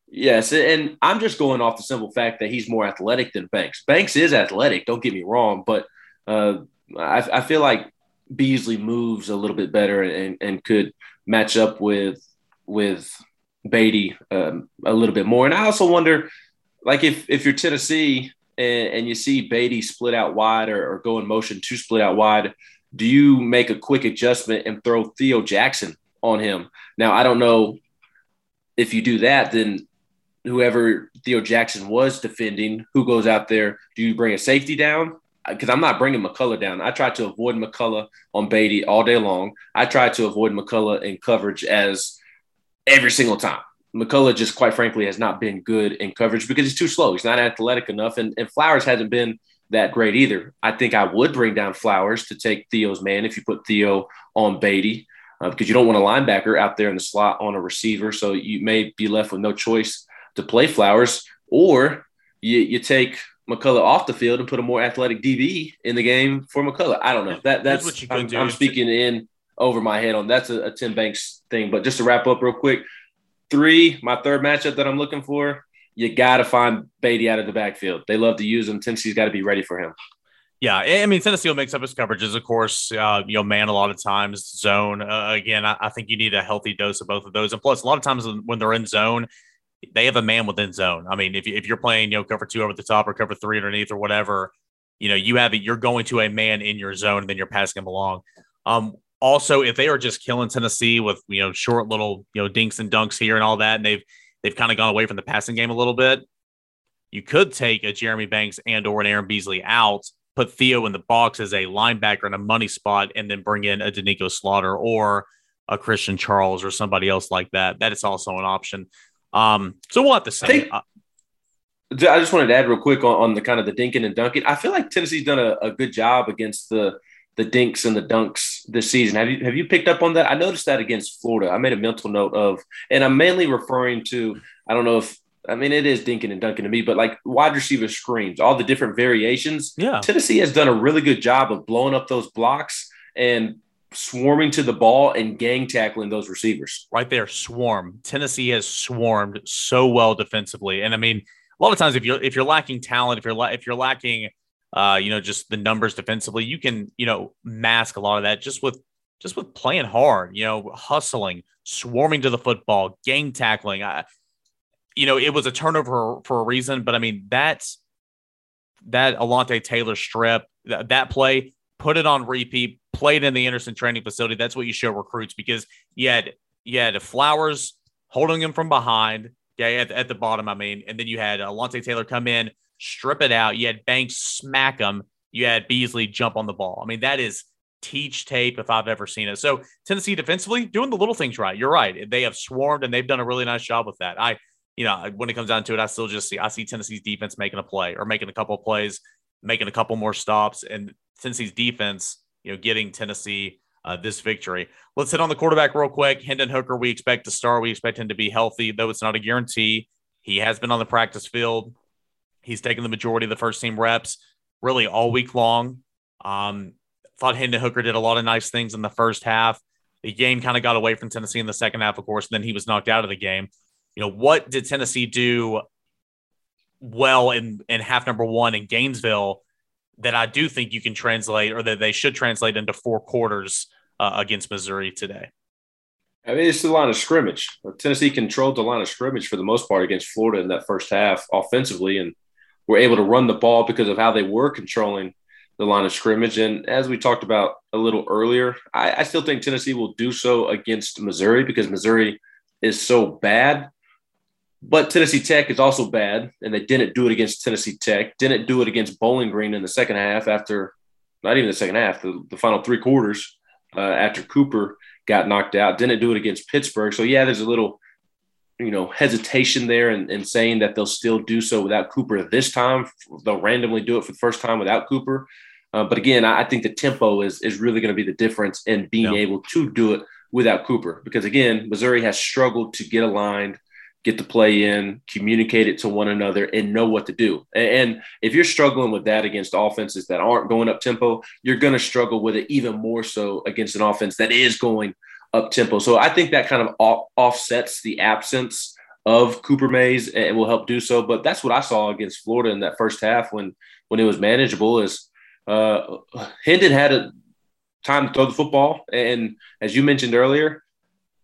Yes. And I'm just going off the simple fact that he's more athletic than Banks. Banks is athletic, don't get me wrong, but uh, I, I feel like Beasley moves a little bit better and, and could match up with with Badie um, a little bit more. And I also wonder, like if if you're Tennessee and, and you see Badie split out wide or, or go in motion to split out wide, do you make a quick adjustment and throw Theo Jackson on him? Now I don't know if you do that, then whoever Theo Jackson was defending, who goes out there? Do you bring a safety down? Because I'm not bringing McCollough down. I try to avoid McCollough on Badie all day long. I try to avoid McCollough in coverage as every single time. McCollough just quite frankly has not been good in coverage because he's too slow. He's not athletic enough, and, and Flowers hasn't been that great either. I think I would bring down Flowers to take Theo's man if you put Theo on Badie uh, because you don't want a linebacker out there in the slot on a receiver. So you may be left with no choice to play Flowers, or you, you take McCollough off the field and put a more athletic DB in the game for McCollough. I don't know. That that's what you I'm, do. I'm speaking in over my head on that's a, a Tim Banks thing. But just to wrap up real quick, three, my third matchup that I'm looking for, you got to find Badie out of the backfield. They love to use him. Tennessee's got to be ready for him. Yeah, I mean Tennessee will mix up his coverages, of course. Uh, you know, man, a lot of times zone. Uh, again, I, I, think you need a healthy dose of both of those, and plus, a lot of times when they're in zone, they have a man within zone. I mean, if, if you're playing, you know, cover two over the top or cover three underneath or whatever, you know, you have it, you're going to a man in your zone and then you're passing him along. Um, also, if they are just killing Tennessee with, you know, short little, you know, dinks and dunks here and all that, and they've, they've kind of gone away from the passing game a little bit, you could take a Jeremy Banks and or an Aaron Beasley out, put Theo in the box as a linebacker in a money spot, and then bring in a Doneiko Slaughter or a Christian Charles or somebody else like that. That is also an option. Um, so we'll have to see. I, think, I just wanted to add real quick on, on, the kind of the dinking and dunking. I feel like Tennessee's done a, a, good job against the the dinks and the dunks this season. Have you have you picked up on that? I noticed that against Florida. I made a mental note of, and I'm mainly referring to. I don't know if I mean it is Dinkin and Duncan to me, but like wide receiver screens, all the different variations. Yeah, Tennessee has done a really good job of blowing up those blocks and swarming to the ball and gang tackling those receivers. Right there, swarm. Tennessee has swarmed so well defensively, and I mean, a lot of times if you're if you're lacking talent, if you're la- if you're lacking, uh, you know, just the numbers defensively, you can you know mask a lot of that just with just with playing hard, you know, hustling, swarming to the football, gang tackling. I, you know, it was a turnover for a reason, but I mean that's that Alontae Taylor strip that, that play put it on repeat, played in the Anderson training facility. That's what you show recruits because you had you had Flowers holding him from behind, yeah, at, at the bottom. I mean, and then you had Alontae Taylor come in, strip it out. You had Banks smack him. You had Beasley jump on the ball. I mean, that is teach tape if I've ever seen it. So Tennessee defensively doing the little things right. You're right. They have swarmed and they've done a really nice job with that. I, you know, when it comes down to it, I still just see I see Tennessee's defense making a play or making a couple of plays, making a couple more stops, and Tennessee's defense, you know, getting Tennessee uh, this victory. Let's hit on the quarterback real quick. Hendon Hooker, we expect to start. We expect him to be healthy, though it's not a guarantee. He has been on the practice field. He's taken the majority of the first team reps really all week long. Um, thought Hendon Hooker did a lot of nice things in the first half. The game kind of got away from Tennessee in the second half, of course, and then he was knocked out of the game. You know, what did Tennessee do well in, in half number one in Gainesville that I do think you can translate or that they should translate into four quarters uh, against Missouri today? I mean, it's the line of scrimmage. Tennessee controlled the line of scrimmage for the most part against Florida in that first half offensively, and were able to run the ball because of how they were controlling the line of scrimmage. And as we talked about a little earlier, I, I still think Tennessee will do so against Missouri because Missouri is so bad but Tennessee Tech is also bad, and they didn't do it against Tennessee Tech. Didn't do it against Bowling Green in the second half. After not even the second half, the, the final three quarters uh, after Cooper got knocked out. Didn't do it against Pittsburgh. So yeah, there's a little you know hesitation there and, and saying that they'll still do so without Cooper this time. They'll randomly do it for the first time without Cooper. Uh, but again, I, I, think the tempo is is really going to be the difference in being able to do it without Cooper. Because again, Missouri has struggled to get aligned get the play in, communicate it to one another, and know what to do. And if you're struggling with that against offenses that aren't going up tempo, you're going to struggle with it even more so against an offense that is going up tempo. So I think that kind of off- offsets the absence of Cooper Mays and will help do so. But that's what I saw against Florida in that first half when when it was manageable is uh, Hendon had a time to throw the football. And as you mentioned earlier,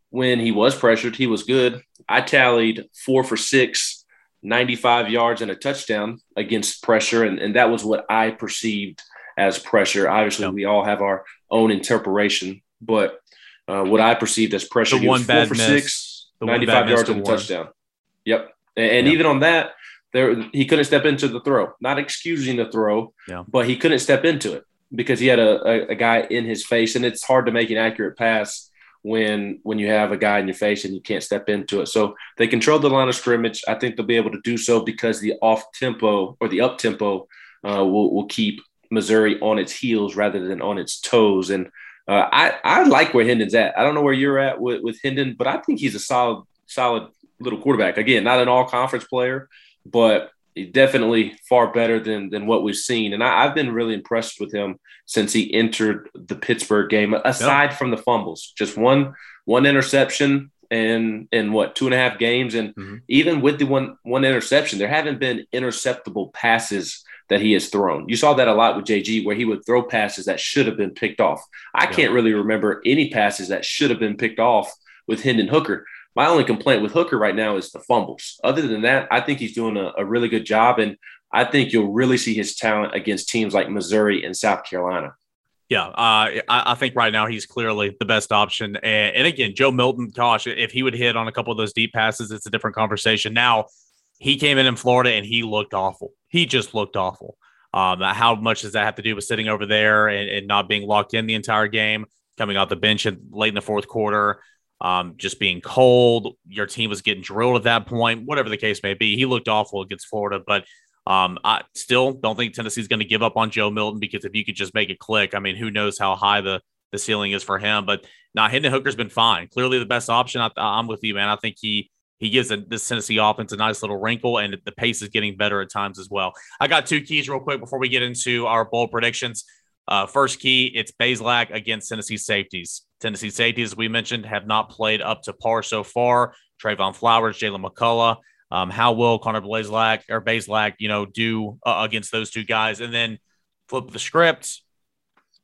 when he was pressured, he was good. I tallied four for six, 95 yards and a touchdown against pressure. And, and that was what I perceived as pressure. Obviously, we all have our own interpretation, but uh, what I perceived as pressure, the one four bad for miss, six, 95 yards and a touchdown. Yep. And, and yeah. even on that, there he couldn't step into the throw. Not excusing the throw, yeah. but he couldn't step into it because he had a, a, a, guy in his face, and it's hard to make an accurate pass when when you have a guy in your face and you can't step into it. So they controlled the line of scrimmage. I think they'll be able to do so because the off tempo or the up tempo uh, will will keep Missouri on its heels rather than on its toes. And uh, I I like where Hendon's at. I don't know where you're at with, with Hendon, but I think he's a solid solid little quarterback. Again, not an all conference player, but definitely far better than than what we've seen. And I, have been really impressed with him since he entered the Pittsburgh game. Aside yep. from the fumbles, just one one interception and in what two and a half games, and mm-hmm. even with the one one interception, there haven't been interceptable passes that he has thrown. You saw that a lot with JG, where he would throw passes that should have been picked off. I can't really remember any passes that should have been picked off with Hendon Hooker. My only complaint with Hooker right now is the fumbles. Other than that, I think he's doing a, a really good job. And I think you'll really see his talent against teams like Missouri and South Carolina. Yeah, uh, I, I, think right now he's clearly the best option. And, and, again, Joe Milton, gosh, if he would hit on a couple of those deep passes, it's a different conversation. Now, he came in in Florida and he looked awful. He just looked awful. Um, how much does that have to do with sitting over there and, and not being locked in the entire game, coming off the bench late in the fourth quarter? um, just being cold. Your team was getting drilled at that point, whatever the case may be. He looked awful against Florida, but um, I still don't think Tennessee's going to give up on Joe Milton because if you could just make it click, I mean, who knows how high the the ceiling is for him. But now nah, Hendon Hooker's been fine. Clearly the best option. I, am with you, man. I think he he gives a, this Tennessee offense a nice little wrinkle, and the pace is getting better at times as well. I got two keys real quick before we get into our bold predictions. Uh, first key, it's Bazelak against Tennessee safeties. Tennessee safeties, as we mentioned, have not played up to par so far. Trevon Flowers, Jaylen McCollough. Um, how will Connor Bazelak or Bazelak, you know, do uh, against those two guys? And then flip the script.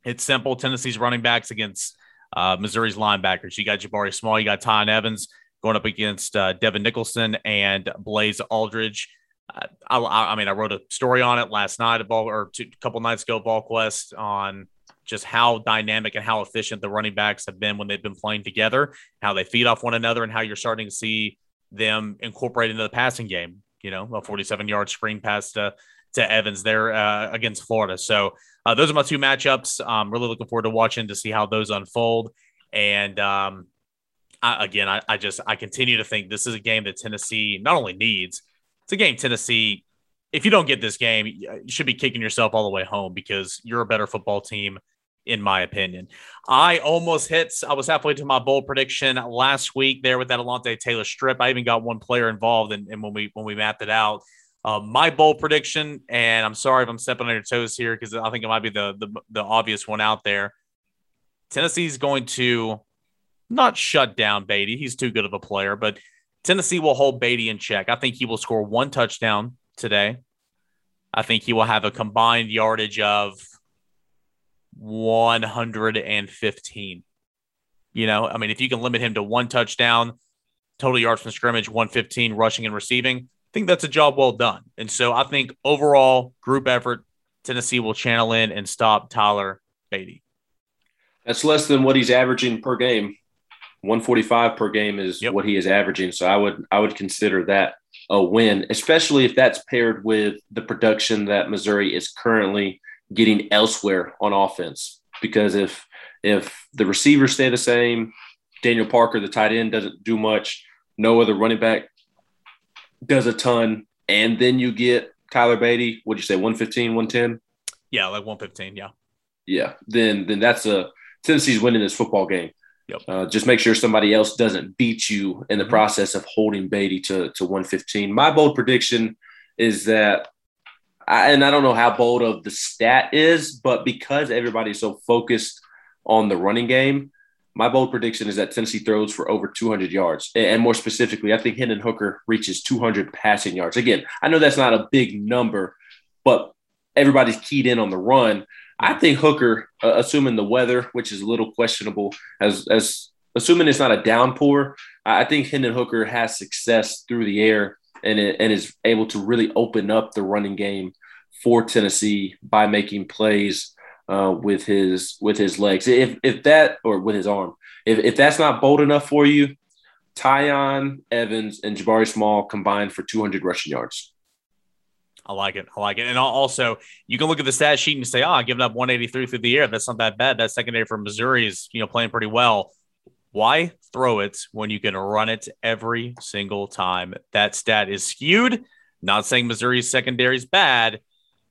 It's simple. Tennessee's running backs against uh, Missouri's linebackers. You got Jabari Small, you got Tiyon Evans going up against uh, Devin Nicholson and Blaze Alldredge. I, I, mean, I wrote a story on it last night, a ball or two, a couple nights ago, VolQuest on just how dynamic and how efficient the running backs have been when they've been playing together, how they feed off one another, and how you're starting to see them incorporate into the passing game. You know, a 47 yard screen pass to to Evans there uh, against Florida. So uh, those are my two matchups. I'm really looking forward to watching to see how those unfold. And um, I, again, I, I just I continue to think this is a game that Tennessee not only needs it's a game Tennessee. If you don't get this game, you should be kicking yourself all the way home because you're a better football team, in my opinion. I almost hit. I was halfway to my bowl prediction last week there with that Alontae Taylor strip. I even got one player involved, and, and when we when we mapped it out. Uh, my bold prediction, and I'm sorry if I'm stepping on your toes here because I think it might be the, the the obvious one out there. Tennessee's going to not shut down Badie. He's too good of a player, but Tennessee will hold Badie in check. I think he will score one touchdown today. I think he will have a combined yardage of 115. You know, I mean, if you can limit him to one touchdown, total yards from scrimmage, 115 rushing and receiving, I think that's a job well done. And so I think overall group effort, Tennessee will channel in and stop Tyler Badie. That's less than what he's averaging per game. 145 per game is yep. what he is averaging. So I would I would consider that a win, especially if that's paired with the production that Missouri is currently getting elsewhere on offense. Because if if the receivers stay the same, Daniel Parker, the tight end, doesn't do much. No other running back does a ton, and then you get Tyler Badie. Would you say 115, 110? Yeah, like 115. Yeah. Yeah. Then then that's a Tennessee's winning this football game. Yep. Uh, just make sure somebody else doesn't beat you in the mm-hmm. process of holding Badie to, to 115. My bold prediction is that, I, and I don't know how bold of the stat is, but because everybody's so focused on the running game, my bold prediction is that Tennessee throws for over 200 yards. And more specifically, I think Hendon Hooker reaches 200 passing yards. Again, I know that's not a big number, but everybody's keyed in on the run. I think Hooker, uh, assuming the weather, which is a little questionable, as as assuming it's not a downpour, I think Hendon Hooker has success through the air and it, and is able to really open up the running game for Tennessee by making plays uh, with his with his legs. If if that or with his arm, if if that's not bold enough for you, Tiyon Evans and Jabari Small combined for 200 rushing yards. I like it. I like it. And also, you can look at the stat sheet and say, "Ah, oh, giving up 183 through the air. That's not that bad. That secondary from Missouri is, you know, playing pretty well." Why throw it when you can run it every single time? That stat is skewed. Not saying Missouri's secondary is bad,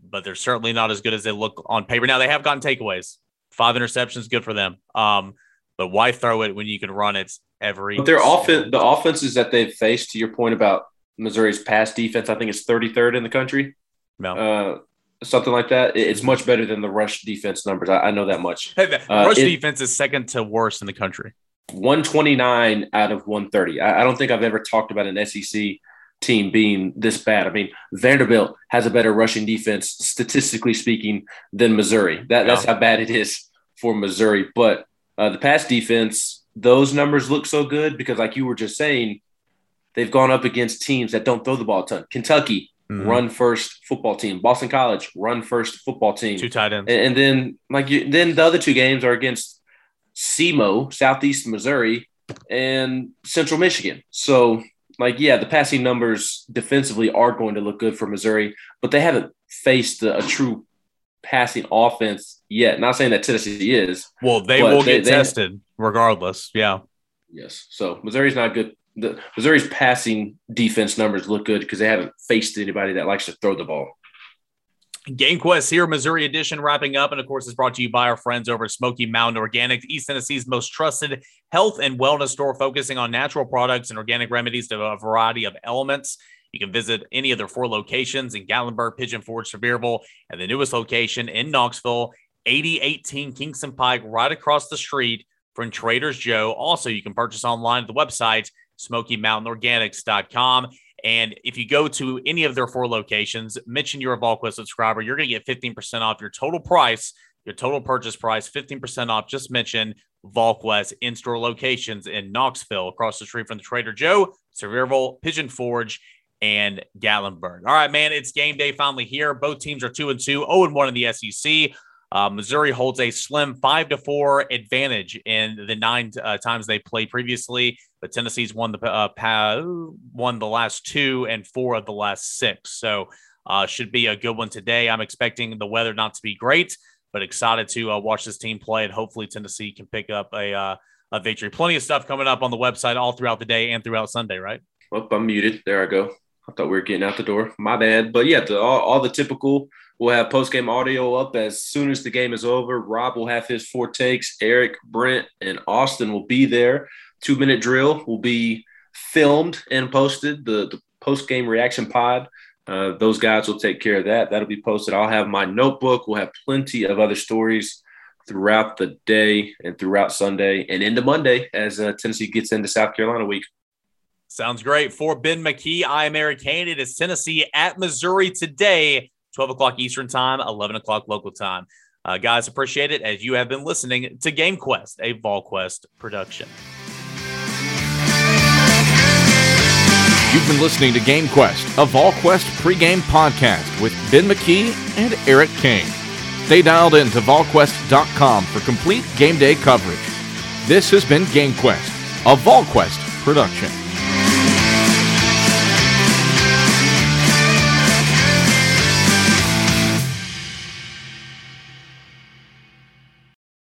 but they're certainly not as good as they look on paper. Now they have gotten takeaways. Five interceptions, good for them. Um, but why throw it when you can run it every? But their offense, the offenses that they've faced, to your point about Missouri's pass defense, I think it's 33rd in the country. No. Uh, something like that. It's much better than the rush defense numbers. I, I know that much. Hey, uh, rush it, defense is second to worst in the country. 129 out of 130. I, I, don't think I've ever talked about an SEC team being this bad. I mean, Vanderbilt has a better rushing defense, statistically speaking, than Missouri. That, That's how bad it is for Missouri. But uh, the pass defense, those numbers look so good because, like you were just saying, they've gone up against teams that don't throw the ball a ton. Kentucky, mm-hmm. run first football team. Boston College, run first football team. Two tight ends. And, and then, like, you, then the other two games are against SEMO, Southeast Missouri, and Central Michigan. So, like, yeah, the passing numbers defensively are going to look good for Missouri, but they haven't faced a, a true passing offense yet. Not saying that Tennessee is. Well, they will get they, tested regardless. Yeah. Yes. So Missouri's not good. The Missouri's passing defense numbers look good because they haven't faced anybody that likes to throw the ball. Game Quest here, Missouri edition, wrapping up. And of course, it's brought to you by our friends over Smoky Mountain Organic, East Tennessee's most trusted health and wellness store, focusing on natural products and organic remedies to a variety of elements. You can visit any of their four locations in Gatlinburg, Pigeon Forge, Sevierville, and the newest location in Knoxville, 8018 Kingston Pike, right across the street from Trader's Joe. Also, you can purchase online at the website, SmokyMountainOrganics.com. And if you go to any of their four locations, mention you're a VolQuest subscriber, you're going to get 15% off your total price, your total purchase price, 15% off. Just mention VolQuest in store locations in Knoxville, across the street from the Trader Joe, Sevierville, Pigeon Forge, and Gatlinburg. All right, man, it's game day finally here. Both teams are two and two, 0 and 1 in the SEC. Uh, Missouri holds a slim five to four advantage in the nine uh, times they played previously. But Tennessee's won the uh, won the last two and four of the last six. So uh, should be a good one today. I'm expecting the weather not to be great, but excited to uh, watch this team play and hopefully Tennessee can pick up a uh, a victory. Plenty of stuff coming up on the website all throughout the day and throughout Sunday, right? Well, I'm muted. There I go. I thought we were getting out the door. My bad. But yeah, the, all, all the typical We'll have post game audio up as soon as the game is over. Rob will have his four takes. Eric, Brent, and Austin will be there. Two minute drill will be filmed and posted. The, the post game reaction pod. Uh, those guys will take care of that. That'll be posted. I'll have my notebook. We'll have plenty of other stories throughout the day and throughout Sunday and into Monday as uh, Tennessee gets into South Carolina week. Sounds great. For Ben McKee, I am Eric Kane. It is Tennessee at Missouri today 12 o'clock Eastern Time, 11 o'clock local time. Uh, guys, appreciate it as you have been listening to Game Quest, a VolQuest production. You've been listening to Game Quest, a VolQuest pregame podcast with Ben McKee and Eric King. Stay dialed in to VolQuest.com for complete game day coverage. This has been Game Quest, a VolQuest production.